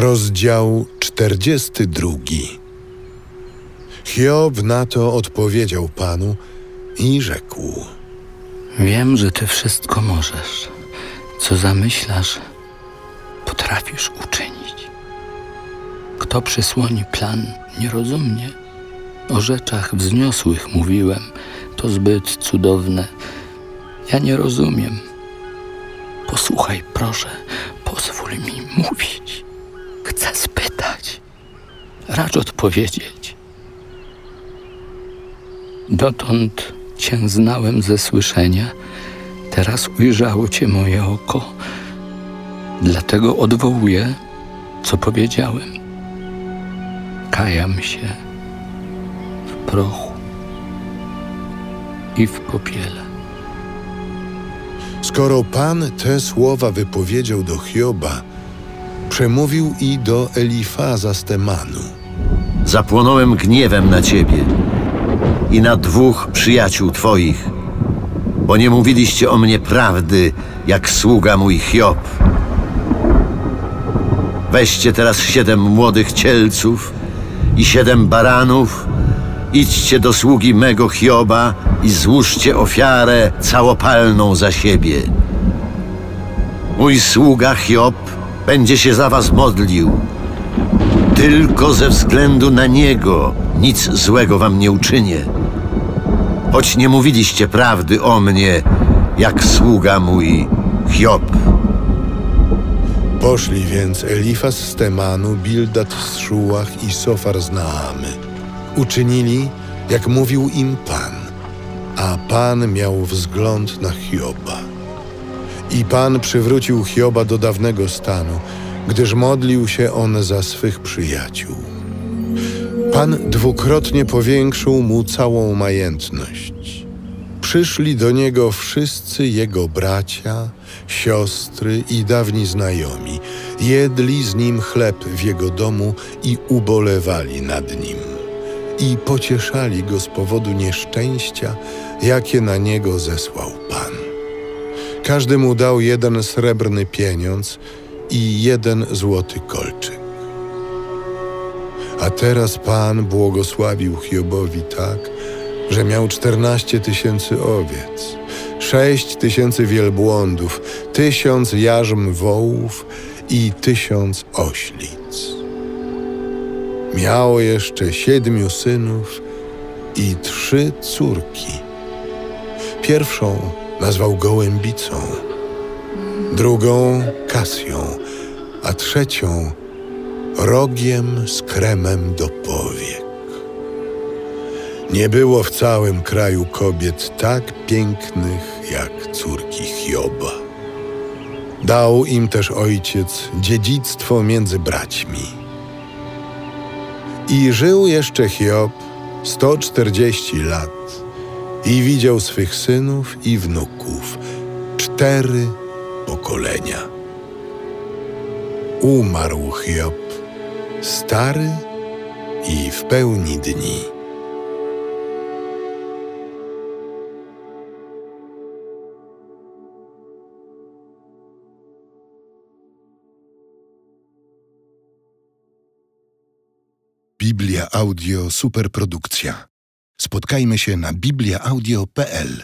Rozdział 42. Hiob na to odpowiedział Panu i rzekł: Wiem, że ty wszystko możesz. Co zamyślasz, potrafisz uczynić. Kto przysłoni plan nierozumnie? O rzeczach wzniosłych mówiłem, to zbyt cudowne. Ja nie rozumiem. Posłuchaj, proszę, pozwól mi mówić. Chcę spytać, racz odpowiedzieć. Dotąd cię znałem ze słyszenia, teraz ujrzało cię moje oko. Dlatego odwołuję, co powiedziałem. Kajam się w prochu i w popiele. Skoro Pan te słowa wypowiedział do Hioba, przemówił i do Elifaza z Temanu. Zapłonąłem gniewem na ciebie i na dwóch przyjaciół twoich, bo nie mówiliście o mnie prawdy, jak sługa mój Hiob. Weźcie teraz siedem młodych cielców i siedem baranów, idźcie do sługi mego Hioba i złóżcie ofiarę całopalną za siebie. Mój sługa Hiob będzie się za was modlił. Tylko ze względu na niego nic złego wam nie uczynię. Choć nie mówiliście prawdy o mnie, jak sługa mój Hiob. Poszli więc Elifaz z Temanu, Bildad z Szułach i Sofar z Naamy. Uczynili, jak mówił im Pan, a Pan miał wzgląd na Hioba. I Pan przywrócił Hioba do dawnego stanu, gdyż modlił się on za swych przyjaciół. Pan dwukrotnie powiększył mu całą majętność. Przyszli do niego wszyscy jego bracia, siostry i dawni znajomi, jedli z nim chleb w jego domu i ubolewali nad nim. I pocieszali go z powodu nieszczęścia, jakie na niego zesłał Pan. Każdy mu dał jeden srebrny pieniądz i jeden złoty kolczyk. A teraz Pan błogosławił Hiobowi tak, że miał czternaście tysięcy owiec, sześć tysięcy wielbłądów, tysiąc jarzm wołów i tysiąc oślic. Miało jeszcze siedmiu synów i trzy córki. Pierwszą nazwał gołębicą, drugą Kasją, a trzecią rogiem z kremem do powiek. Nie było w całym kraju kobiet tak pięknych jak córki Hioba. Dał im też ojciec dziedzictwo między braćmi. I żył jeszcze Hiob 140 lat i widział swych synów i wnuków, cztery pokolenia. Umarł Hiob, stary i w pełni dni. Biblia Audio Superprodukcja. Spotkajmy się na bibliaaudio.pl